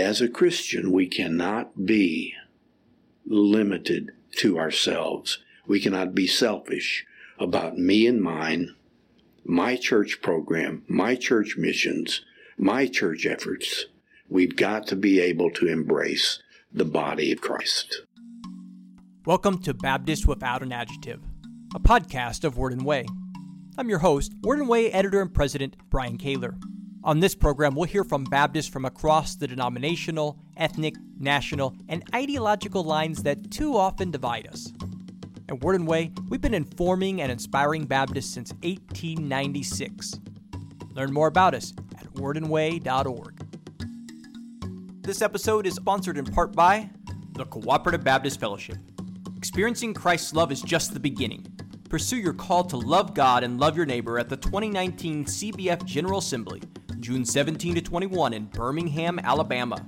as a Christian, we cannot be limited to ourselves. We cannot be selfish about me and mine, my church program, my church missions, my church efforts. We've got to be able to embrace the body of Christ. Welcome to Baptist Without an Adjective, a podcast of Word and Way. I'm your host, Word and Way editor and president, Brian Kaylor. On this program, we'll hear from Baptists from across the denominational, ethnic, national, and ideological lines that too often divide us. At Word and Way, we've been informing and inspiring Baptists since 1896. Learn more about us at wordandway.org. This episode is sponsored in part by the Cooperative Baptist Fellowship. Experiencing Christ's love is just the beginning. Pursue your call to love God and love your neighbor at the 2019 CBF General Assembly June 17 to 21 in Birmingham, Alabama.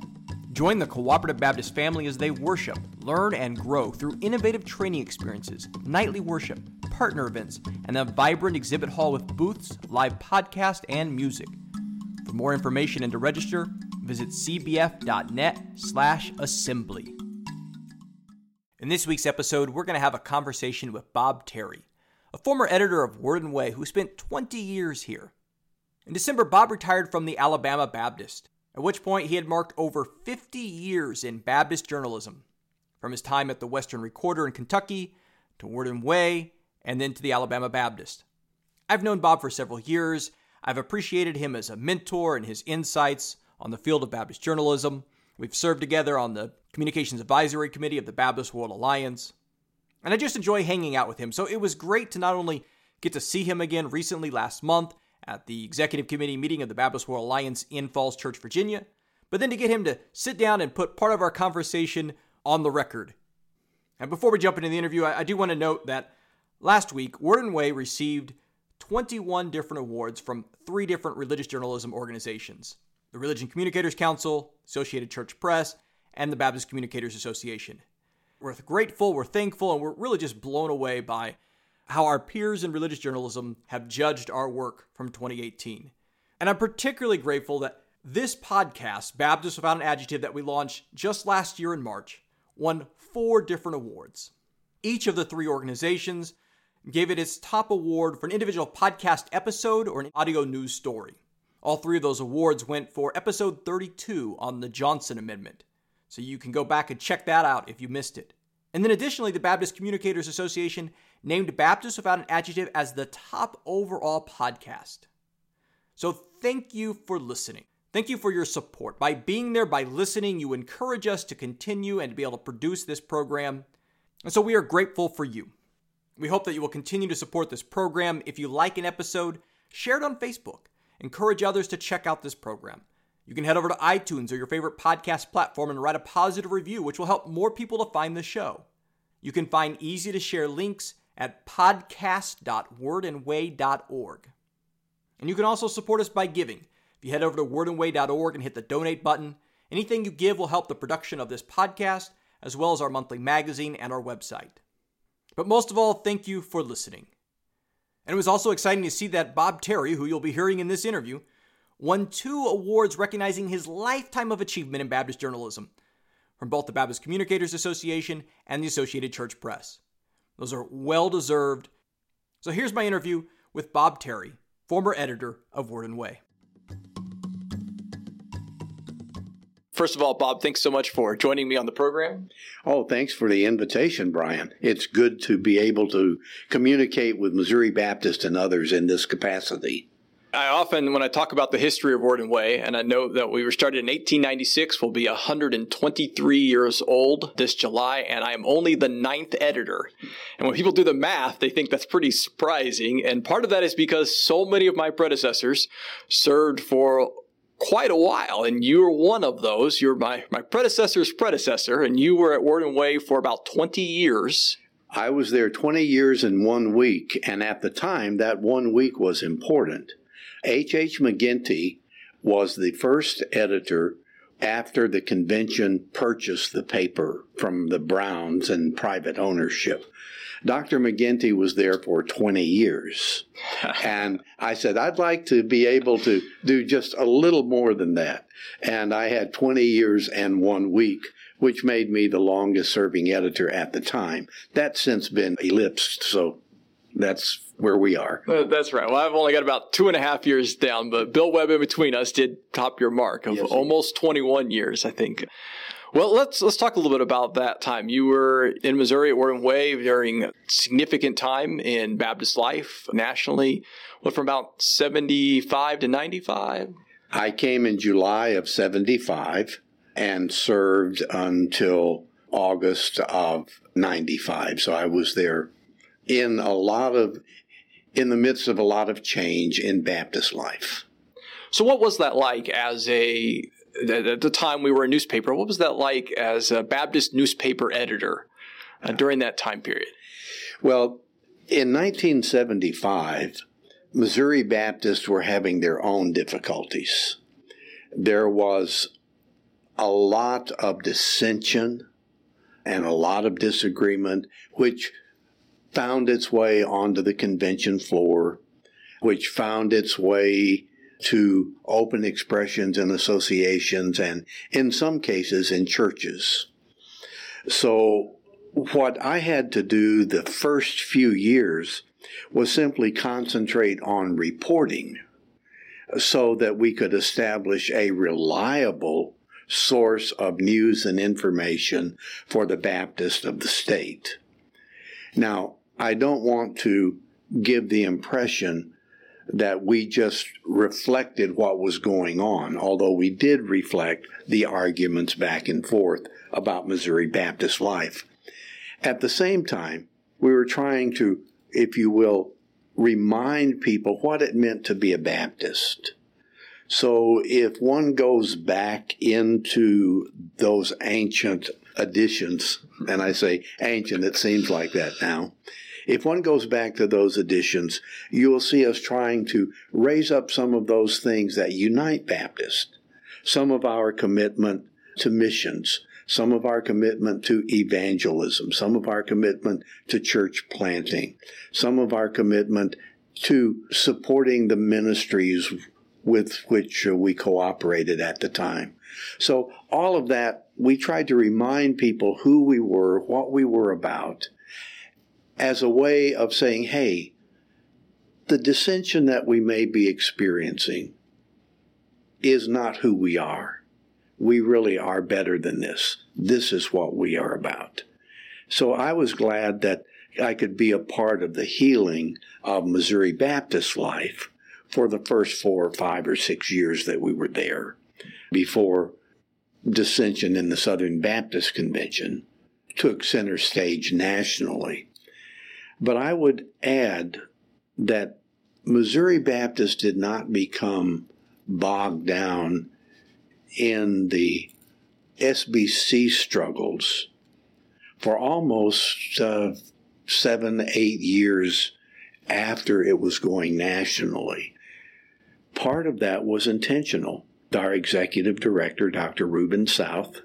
Join the Cooperative Baptist family as they worship, learn, and grow through innovative training experiences, nightly worship, partner events, and a vibrant exhibit hall with booths, live podcast, and music. For more information and to register, visit cbf.net/assembly. In this week's episode, we're going to have a conversation with Bob Terry, a former editor of Word and Way who spent 20 years here. In December, Bob retired from the Alabama Baptist, at which point he had marked over 50 years in Baptist journalism, from his time at the Western Recorder in Kentucky to Word Way, and then to the Alabama Baptist. I've known Bob for several years. I've appreciated him as a mentor and his insights on the field of Baptist journalism. We've served together on the Communications Advisory Committee of the Baptist World Alliance. And I just enjoy hanging out with him. So it was great to not only get to see him again recently last month, at the executive committee meeting of the Baptist World Alliance in Falls Church, Virginia, but then to get him to sit down and put part of our conversation on the record. And before we jump into the interview, I, I do want to note that last week, Word and Way received 21 different awards from three different religious journalism organizations the Religion Communicators Council, Associated Church Press, and the Baptist Communicators Association. We're grateful, we're thankful, and we're really just blown away by how our peers in religious journalism have judged our work from 2018. And I'm particularly grateful that this podcast, Baptist Without an Adjective, that we launched just last year in March, won four different awards. Each of the three organizations gave it its top award for an individual podcast episode or an audio news story. All three of those awards went for episode 32 on the Johnson Amendment. So you can go back and check that out if you missed it. And then additionally, the Baptist Communicators Association named Baptist Without an Adjective as the top overall podcast. So thank you for listening. Thank you for your support. By being there, by listening, you encourage us to continue and to be able to produce this program. And so we are grateful for you. We hope that you will continue to support this program. If you like an episode, share it on Facebook. Encourage others to check out this program. You can head over to iTunes or your favorite podcast platform and write a positive review, which will help more people to find the show. You can find easy to share links at podcast.wordandway.org. And you can also support us by giving. If you head over to wordandway.org and hit the donate button, anything you give will help the production of this podcast, as well as our monthly magazine and our website. But most of all, thank you for listening. And it was also exciting to see that Bob Terry, who you'll be hearing in this interview, won two awards recognizing his lifetime of achievement in Baptist journalism from both the Baptist Communicators Association and the Associated Church Press. Those are well deserved. So here's my interview with Bob Terry, former editor of Word and Way. First of all, Bob, thanks so much for joining me on the program. Oh, thanks for the invitation, Brian. It's good to be able to communicate with Missouri Baptist and others in this capacity. I often, when I talk about the history of Word and Way, and I know that we were started in 1896, we'll be 123 years old this July, and I am only the ninth editor. And when people do the math, they think that's pretty surprising. And part of that is because so many of my predecessors served for quite a while, and you were one of those. You're my, my predecessor's predecessor, and you were at Word and Way for about 20 years. I was there 20 years in one week, and at the time, that one week was important. H. H. McGinty was the first editor after the convention purchased the paper from the Browns in private ownership. Dr. McGinty was there for 20 years. and I said, I'd like to be able to do just a little more than that. And I had 20 years and one week, which made me the longest serving editor at the time. That's since been ellipsed, so that's where we are. Uh, that's right. Well, I've only got about two and a half years down, but Bill Webb in between us did top your mark of yes, almost 21 years, I think. Well, let's let's talk a little bit about that time. You were in Missouri at and Way during a significant time in Baptist life nationally. What from about 75 to 95? I came in July of 75 and served until August of 95. So I was there in a lot of in the midst of a lot of change in Baptist life. So what was that like as a at the time we were a newspaper. What was that like as a Baptist newspaper editor uh, during that time period? Well, in 1975, Missouri Baptists were having their own difficulties. There was a lot of dissension and a lot of disagreement, which found its way onto the convention floor, which found its way to open expressions and associations and in some cases in churches. So what I had to do the first few years was simply concentrate on reporting so that we could establish a reliable source of news and information for the Baptist of the state. Now, I don't want to give the impression that we just reflected what was going on, although we did reflect the arguments back and forth about Missouri Baptist life. At the same time, we were trying to, if you will, remind people what it meant to be a Baptist. So if one goes back into those ancient editions, and I say ancient, it seems like that now, if one goes back to those editions, you will see us trying to raise up some of those things that unite Baptists, some of our commitment to missions, some of our commitment to evangelism, some of our commitment to church planting, some of our commitment to supporting the ministries with which we cooperated at the time. So all of that, we tried to remind people who we were, what we were about, as a way of saying, hey, the dissension that we may be experiencing is not who we are. We really are better than this. This is what we are about. So I was glad that I could be a part of the healing of Missouri Baptist life for the first four or five or six years that we were there before dissension in the Southern Baptist Convention took center stage nationally. But I would add that Missouri Baptists did not become bogged down in the SBC struggles for almost uh, seven, eight years after it was going nationally. Part of that was intentional. Our executive director, Dr. Rheubin South,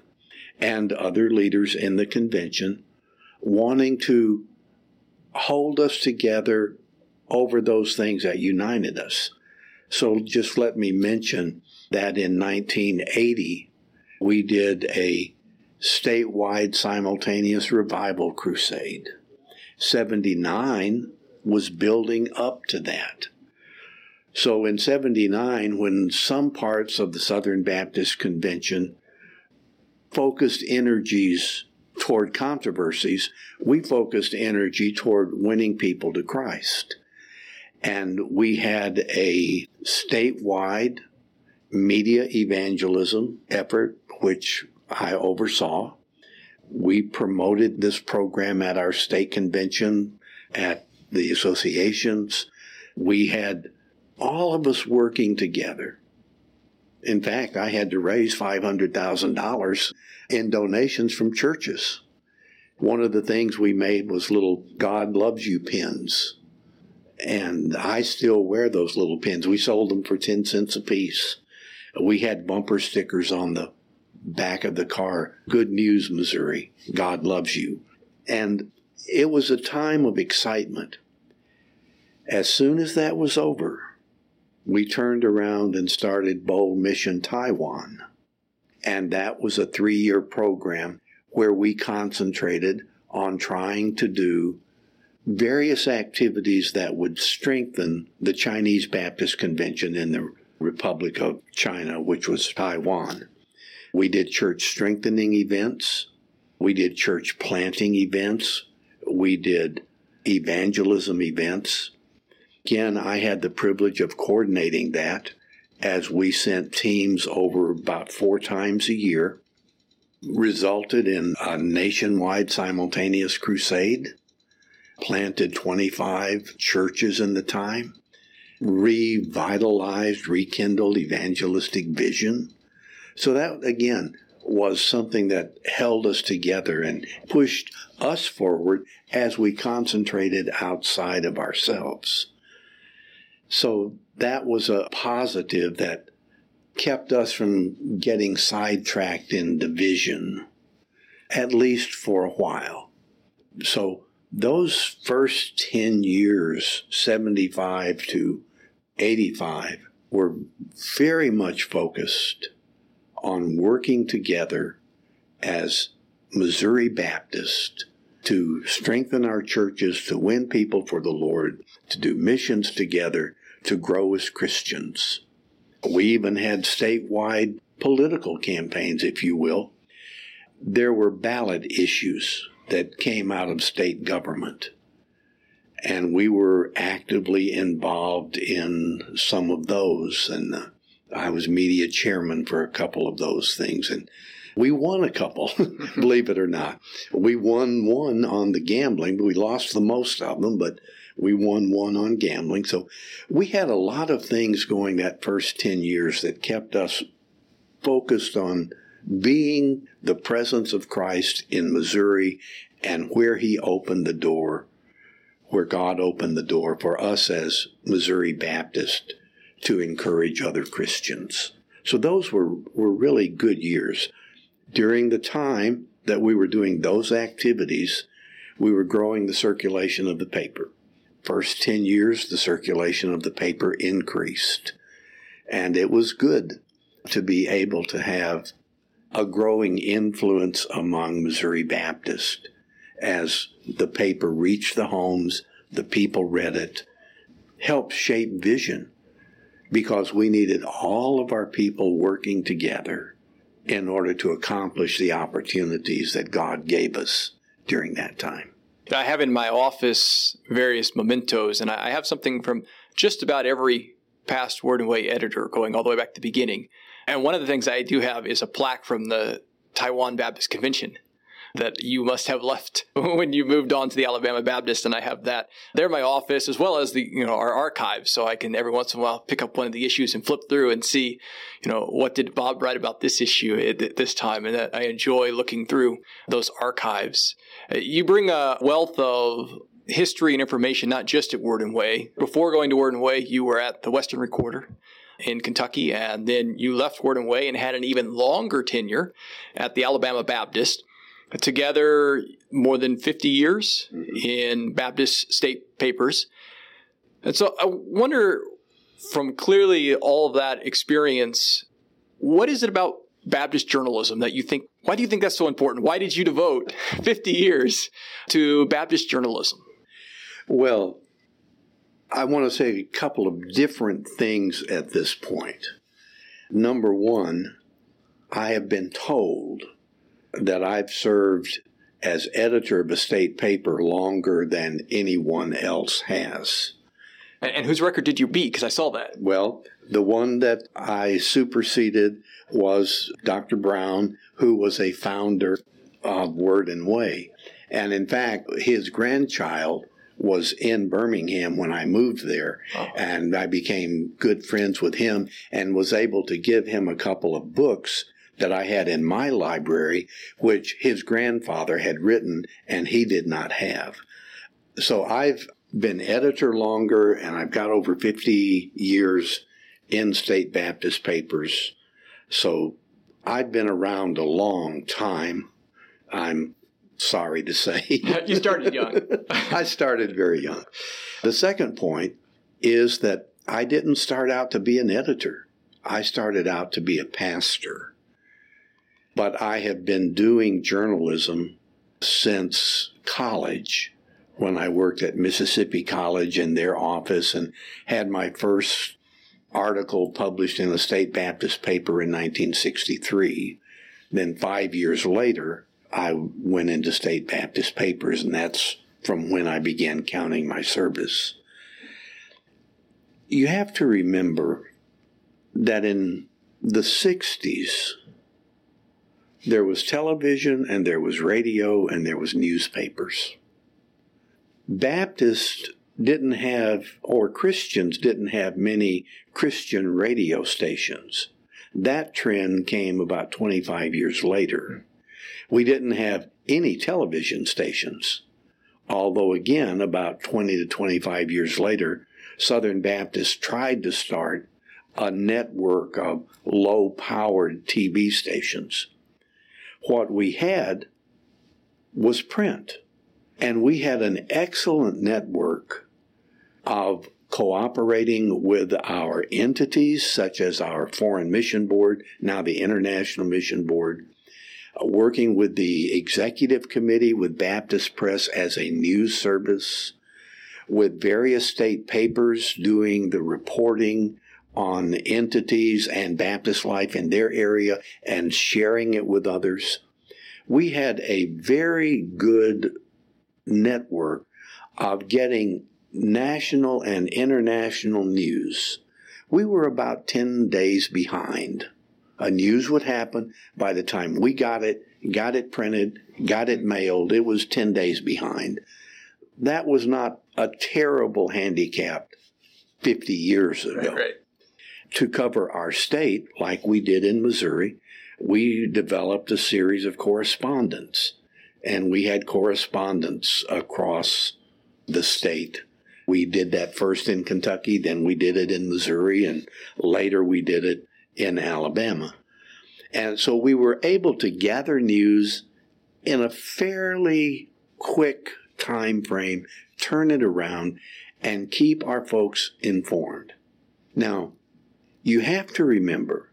and other leaders in the convention wanting to hold us together over those things that united us. So just let me mention that in 1980, we did a statewide simultaneous revival crusade. 79 was building up to that. So in 79, when some parts of the Southern Baptist Convention focused energies toward controversies, we focused energy toward winning people to Christ. And we had a statewide media evangelism effort, which I oversaw. We promoted this program at our state convention, at the associations. We had all of us working together. In fact, I had to raise $500,000 in donations from churches. One of the things we made was little God loves you pins. And I still wear those little pins. We sold them for 10 cents a piece. We had bumper stickers on the back of the car, Good News, Missouri. God loves you. And it was a time of excitement. As soon as that was over, we turned around and started Bold Mission Taiwan. And that was a three year program where we concentrated on trying to do various activities that would strengthen the Chinese Baptist Convention in the Republic of China, which was Taiwan. We did church strengthening events. We did church planting events. We did evangelism events. Again, I had the privilege of coordinating that as we sent teams over about four times a year, resulted in a nationwide simultaneous crusade, planted 25 churches in the time, revitalized, rekindled evangelistic vision. So that, again, was something that held us together and pushed us forward as we concentrated outside of ourselves. So that was a positive that kept us from getting sidetracked in division, at least for a while. So those first 10 years, 75 to 85, were very much focused on working together as Missouri Baptist to strengthen our churches, to win people for the Lord, to do missions together, to grow as Christians. We even had statewide political campaigns, if you will. There were ballot issues that came out of state government. And we were actively involved in some of those. And uh, I was media chairman for a couple of those things. And we won a couple, believe it or not. We won one on the gambling, but we lost the most of them, but we won one on gambling. So we had a lot of things going that first 10 years that kept us focused on being the presence of Christ in Missouri and where he opened the door, where God opened the door for us as Missouri Baptist to encourage other Christians. So those were, were really good years. During the time that we were doing those activities, we were growing the circulation of the paper. First 10 years, the circulation of the paper increased. And it was good to be able to have a growing influence among Missouri Baptists as the paper reached the homes, the people read it, helped shape vision because we needed all of our people working together in order to accomplish the opportunities that God gave us during that time. I have in my office various mementos, and I have something from just about every past Word and Way editor going all the way back to the beginning. And one of the things I do have is a plaque from the Taiwan Baptist Convention that you must have left when you moved on to the Alabama Baptist, and I have that there in my office as well as the you know our archives, so I can every once in a while pick up one of the issues and flip through and see, you know, what did Bob write about this issue at this time, and I enjoy looking through those archives. Uh, you bring a wealth of history and information, not just at Word and Way. Before going to Word and Way, you were at the Western Recorder in Kentucky, and then you left Word and Way and had an even longer tenure at the Alabama Baptist together more than 50 years mm-hmm. in Baptist state papers. And so I wonder from clearly all of that experience, what is it about Baptist journalism that you think, why do you think that's so important? Why did you devote 50 years to Baptist journalism? Well, I want to say a couple of different things at this point. Number one, I have been told that I've served as editor of a state paper longer than anyone else has. And, whose record did you beat? Because I saw that. Well, the one that I superseded was Dr. Brown, who was a founder of Word and Way. And in fact, his grandchild was in Birmingham when I moved there. Oh. And I became good friends with him and was able to give him a couple of books that I had in my library, which his grandfather had written and he did not have. So I've been editor longer and I've got over 50 years in state Baptist papers. So I've been around a long time. I'm sorry to say. you started young. I started very young. The second point is that I didn't start out to be an editor. I started out to be a pastor. But I have been doing journalism since college when I worked at Mississippi College in their office and had my first article published in a state Baptist paper in 1963. Then five years later, I went into state Baptist papers, and that's from when I began counting my service. You have to remember that in the 60s, there was television and there was radio and there was newspapers. Baptists didn't have, or Christians didn't have many Christian radio stations. That trend came about 25 years later. We didn't have any television stations. Although, again, about 20 to 25 years later, Southern Baptists tried to start a network of low powered TV stations. What we had was print. And we had an excellent network of cooperating with our entities, such as our Foreign Mission Board, now the International Mission Board, uh, working with the Executive Committee with Baptist Press as a news service, with various state papers doing the reporting on entities and Baptist life in their area and sharing it with others. We had a very good network of getting national and international news. We were about 10 days behind. A news would happen. By the time we got it, got it printed, got it mailed, it was 10 days behind. That was not a terrible handicap 50 years ago. Right. To cover our state, like we did in Missouri, we developed a series of correspondence and we had correspondence across the state. We did that first in Kentucky, then we did it in Missouri, and later we did it in Alabama. And so we were able to gather news in a fairly quick time frame, turn it around, and keep our folks informed. Now, you have to remember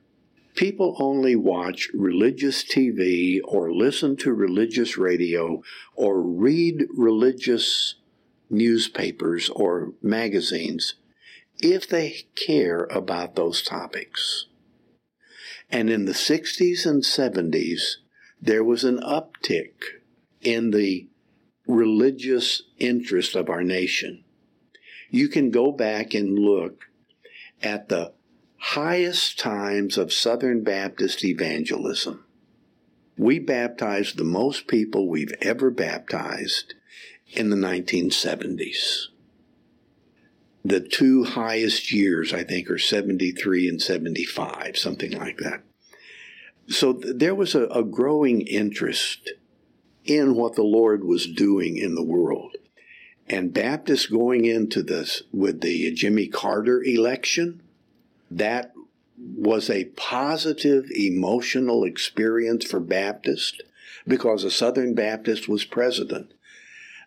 people only watch religious TV or listen to religious radio or read religious newspapers or magazines if they care about those topics. And in the 60s and 70s, there was an uptick in the religious interest of our nation. You can go back and look at the highest times of Southern Baptist evangelism. We baptized the most people we've ever baptized in the 1970s. The two highest years, I think, are 73 and 75, something like that. So th- there was a, a growing interest in what the Lord was doing in the world. And Baptists going into this with the Jimmy Carter election, that was a positive emotional experience for Baptist because a Southern Baptist was president.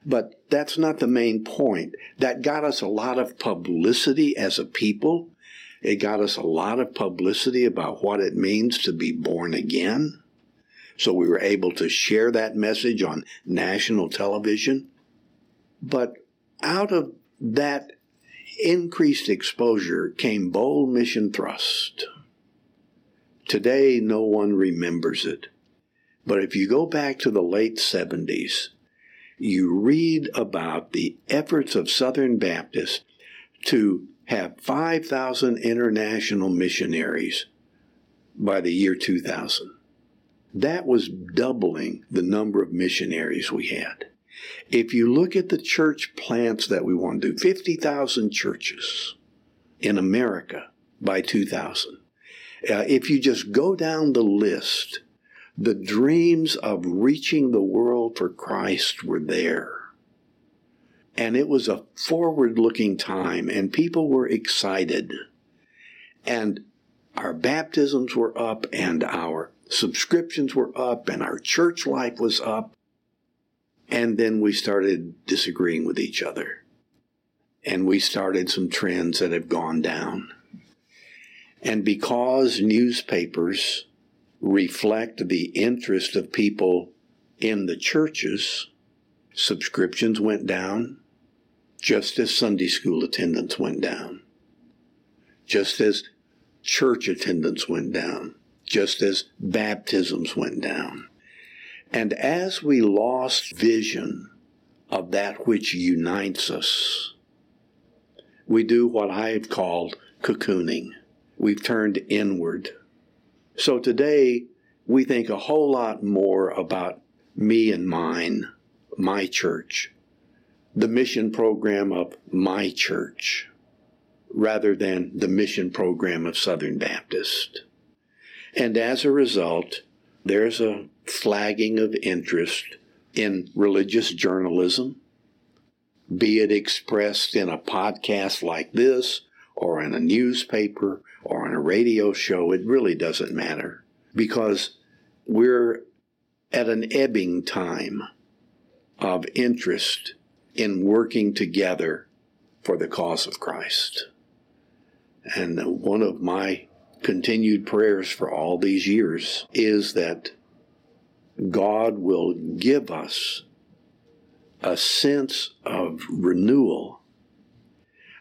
But that's not the main point. That got us a lot of publicity as a people. It got us a lot of publicity about what it means to be born again. So we were able to share that message on national television. But out of that increased exposure came bold mission thrust. Today, no one remembers it. But if you go back to the late 70s, you read about the efforts of Southern Baptists to have 5,000 international missionaries by the year 2000. That was doubling the number of missionaries we had. If you look at the church plants that we want to do, 50,000 churches in America by 2000. Uh, if you just go down the list, the dreams of reaching the world for Christ were there. And it was a forward looking time, and people were excited. And our baptisms were up, and our subscriptions were up and our church life was up. And then we started disagreeing with each other. And we started some trends that have gone down. And because newspapers reflect the interest of people in the churches, subscriptions went down, just as Sunday school attendance went down, just as church attendance went down, just as baptisms went down. And as we lost vision of that which unites us, we do what I have called cocooning. We've turned inward. So today, we think a whole lot more about me and mine, my church, the mission program of my church, rather than the mission program of Southern Baptist. And as a result, there's a flagging of interest in religious journalism, be it expressed in a podcast like this, or in a newspaper, or on a radio show, it really doesn't matter because we're at an ebbing time of interest in working together for the cause of Christ. And one of my continued prayers for all these years is that God will give us a sense of renewal,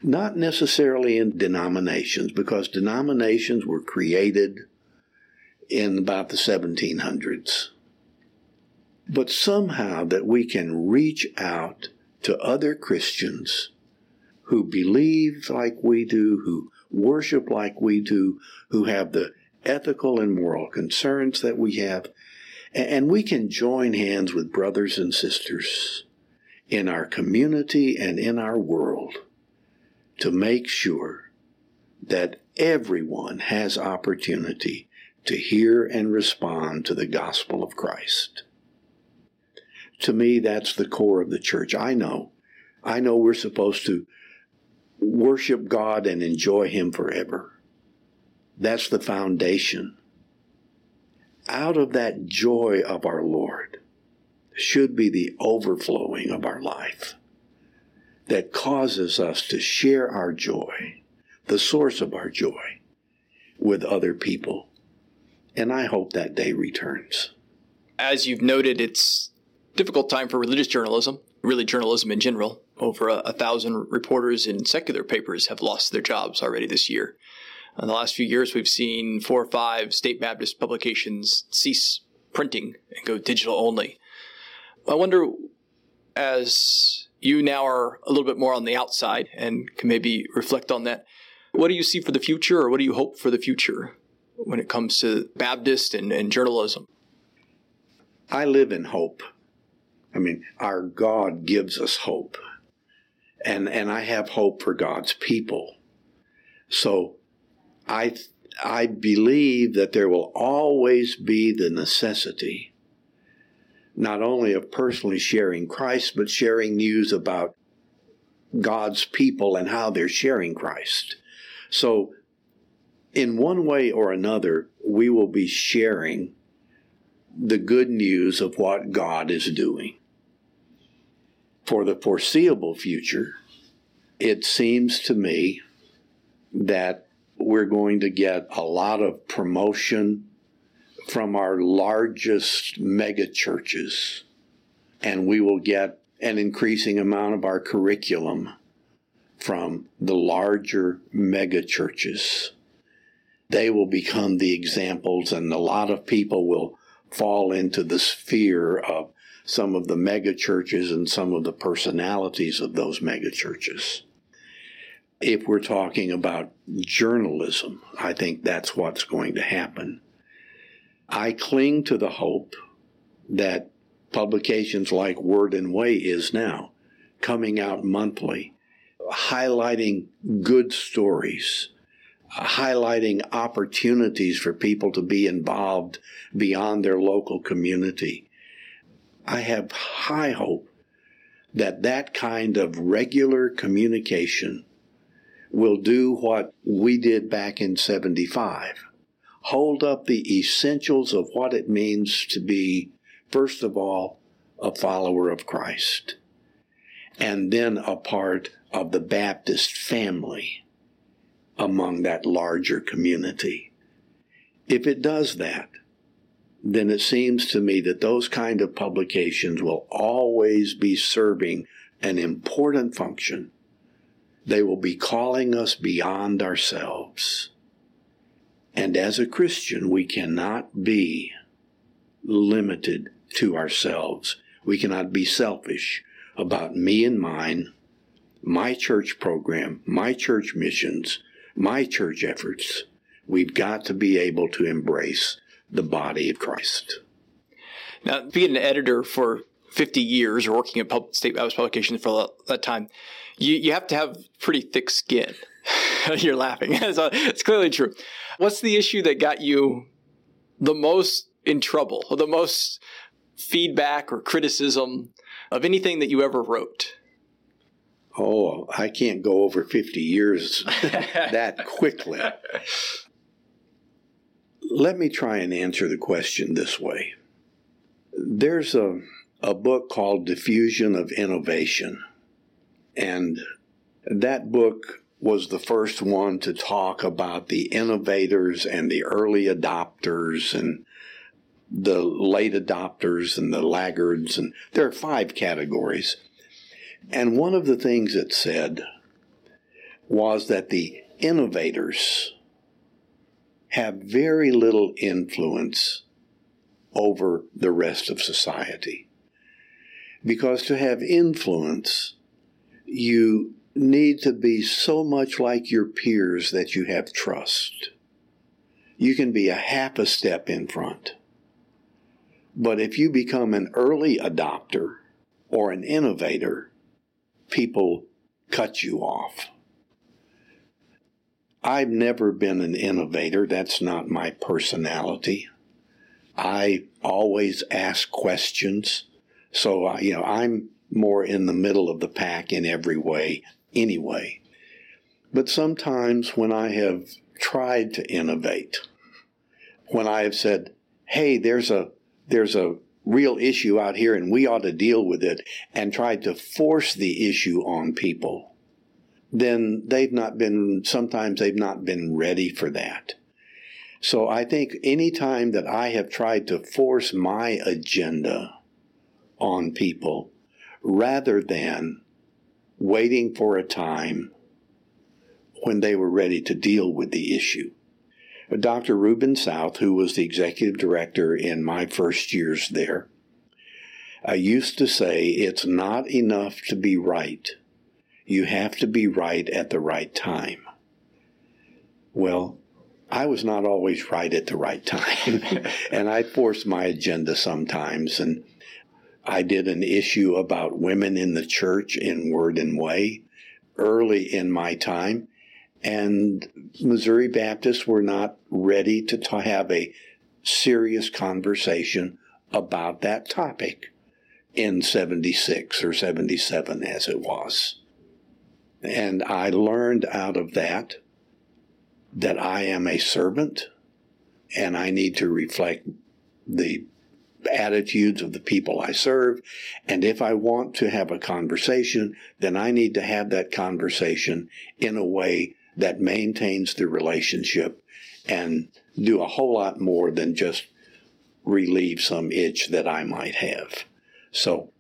not necessarily in denominations, because denominations were created in about the 1700s, but somehow that we can reach out to other Christians who believe like we do, who worship like we do, who have the ethical and moral concerns that we have, and we can join hands with brothers and sisters in our community and in our world to make sure that everyone has opportunity to hear and respond to the gospel of Christ. To me, that's the core of the church. I know. I know we're supposed to worship God and enjoy Him forever. That's the foundation. Out of that joy of our Lord should be the overflowing of our life that causes us to share our joy, the source of our joy, with other people. And I hope that day returns. As you've noted, it's difficult time for religious journalism, really journalism in general. Over a, a thousand reporters in secular papers have lost their jobs already this year. In the last few years, we've seen four or five state Baptist publications cease printing and go digital only. I wonder, as you now are a little bit more on the outside and can maybe reflect on that, what do you see for the future or what do you hope for the future when it comes to Baptist and, and journalism? I live in hope. I mean, our God gives us hope. And, and I have hope for God's people. So I, I believe that there will always be the necessity not only of personally sharing Christ, but sharing news about God's people and how they're sharing Christ. So, in one way or another, we will be sharing the good news of what God is doing for the foreseeable future, it seems to me that we're going to get a lot of promotion from our largest mega churches, and we will get an increasing amount of our curriculum from the larger mega churches. They will become the examples, and a lot of people will fall into the sphere of some of the mega churches and some of the personalities of those mega churches. If we're talking about journalism, I think that's what's going to happen. I cling to the hope that publications like Word and Way is now coming out monthly, highlighting good stories, highlighting opportunities for people to be involved beyond their local community I have high hope that that kind of regular communication will do what we did back in 75 hold up the essentials of what it means to be, first of all, a follower of Christ, and then a part of the Baptist family among that larger community. If it does that, then it seems to me that those kind of publications will always be serving an important function. They will be calling us beyond ourselves. And as a Christian, we cannot be limited to ourselves. We cannot be selfish about me and mine, my church program, my church missions, my church efforts. We've got to be able to embrace the body of Christ. Now, being an editor for 50 years or working at public, state Baptist publications for that time, you, you have to have pretty thick skin. You're laughing. so it's clearly true. What's the issue that got you the most in trouble, or the most feedback or criticism of anything that you ever wrote? Oh, I can't go over 50 years that quickly. Let me try and answer the question this way. There's a, a book called Diffusion of Innovation, and that book was the first one to talk about the innovators and the early adopters and the late adopters and the laggards. And there are five categories. And one of the things it said was that the innovators have very little influence over the rest of society. Because to have influence, you need to be so much like your peers that you have trust. You can be a half a step in front. But if you become an early adopter or an innovator, people cut you off. I've never been an innovator. That's not my personality. I always ask questions. So, uh, you know, I'm more in the middle of the pack in every way anyway. But sometimes when I have tried to innovate, when I have said, hey, there's a, there's a real issue out here and we ought to deal with it and tried to force the issue on people, then they've not been, sometimes they've not been ready for that. So I think any time that I have tried to force my agenda on people rather than waiting for a time when they were ready to deal with the issue. Dr. Rheubin South, who was the executive director in my first years there, I used to say it's not enough to be right. You have to be right at the right time. Well, I was not always right at the right time, and I forced my agenda sometimes. And I did an issue about women in the church in word and way early in my time. And Missouri Baptists were not ready to t- have a serious conversation about that topic in 76 or 77 as it was. And I learned out of that that I am a servant and I need to reflect the attitudes of the people I serve. And if I want to have a conversation, then I need to have that conversation in a way that maintains the relationship and do a whole lot more than just relieve some itch that I might have. So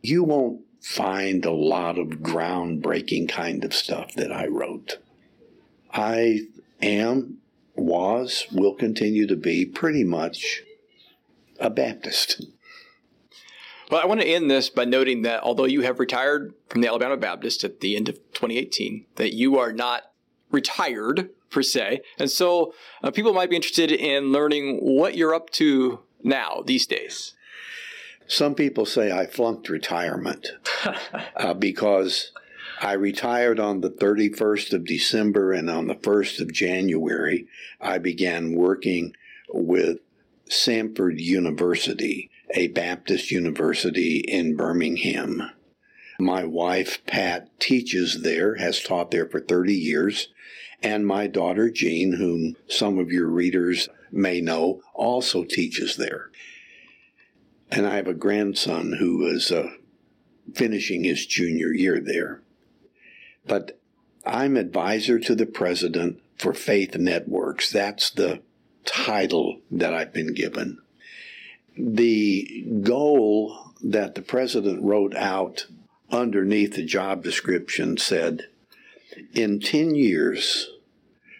you won't find a lot of groundbreaking kind of stuff that I wrote. I am, was, will continue to be pretty much a Baptist. Well, I want to end this by noting that although you have retired from the Alabama Baptist at the end of 2018, that you are not retired per se. And so uh, people might be interested in learning what you're up to now these days. Some people say I flunked retirement uh, because I retired on the 31st of December and on the 1st of January, I began working with Samford University, a Baptist university in Birmingham. My wife, Pat, teaches there, has taught there for 30 years, and my daughter, Jean, whom some of your readers may know, also teaches there. And I have a grandson who is uh, finishing his junior year there. But I'm advisor to the president for Faith Networks. That's the title that I've been given. The goal that the president wrote out underneath the job description said, in 10 years,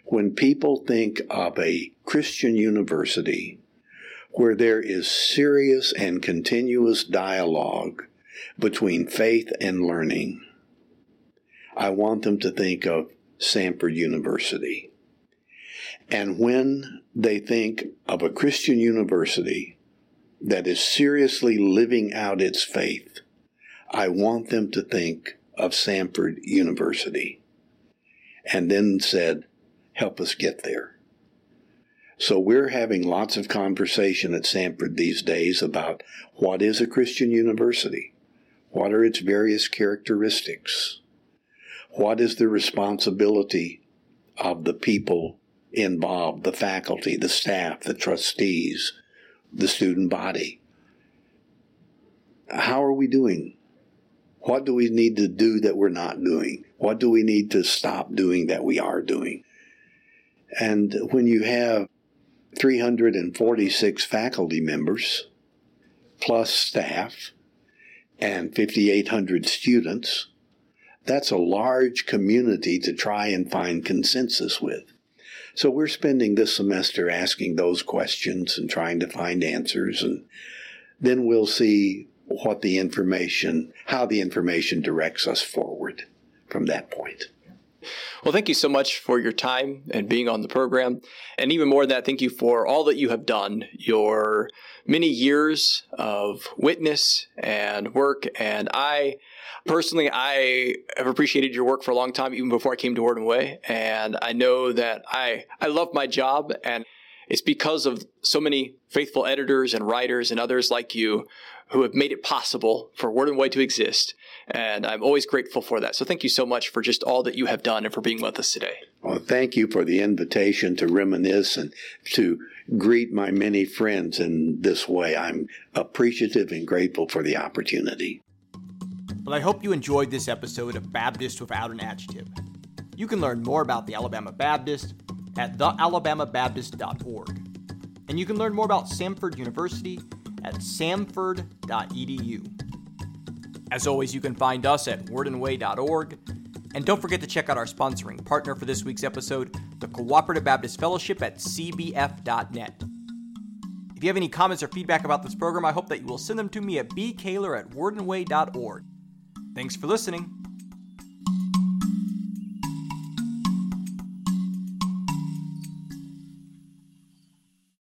when people think of a Christian university where there is serious and continuous dialogue between faith and learning, I want them to think of Samford University. And when they think of a Christian university that is seriously living out its faith, I want them to think of Samford University. And then said, help us get there. So we're having lots of conversation at Samford these days about what is a Christian university? What are its various characteristics? What is the responsibility of the people involved, the faculty, the staff, the trustees, the student body? How are we doing? What do we need to do that we're not doing? What do we need to stop doing that we are doing? And when you have 346 faculty members, plus staff, and 5,800 students, that's a large community to try and find consensus with. So we're spending this semester asking those questions and trying to find answers, and then we'll see what the information, how the information directs us forward from that point. Well, thank you so much for your time and being on the program. And even more than that, thank you for all that you have done, your many years of witness and work. And I personally, I have appreciated your work for a long time, even before I came to Word and Way. And I know that I, I love my job and it's because of so many faithful editors and writers and others like you who have made it possible for Word and Way to exist. And I'm always grateful for that. So thank you so much for just all that you have done and for being with us today. Well, thank you for the invitation to reminisce and to greet my many friends in this way. I'm appreciative and grateful for the opportunity. Well, I hope you enjoyed this episode of Baptist Without an Adjective. You can learn more about the Alabama Baptist at thealabamabaptist.org. And you can learn more about Samford University at samford.edu. As always, you can find us at wordandway.org. And don't forget to check out our sponsoring partner for this week's episode, the Cooperative Baptist Fellowship at cbf.net. If you have any comments or feedback about this program, I hope that you will send them to me at bkaylor at wordandway.org. Thanks for listening.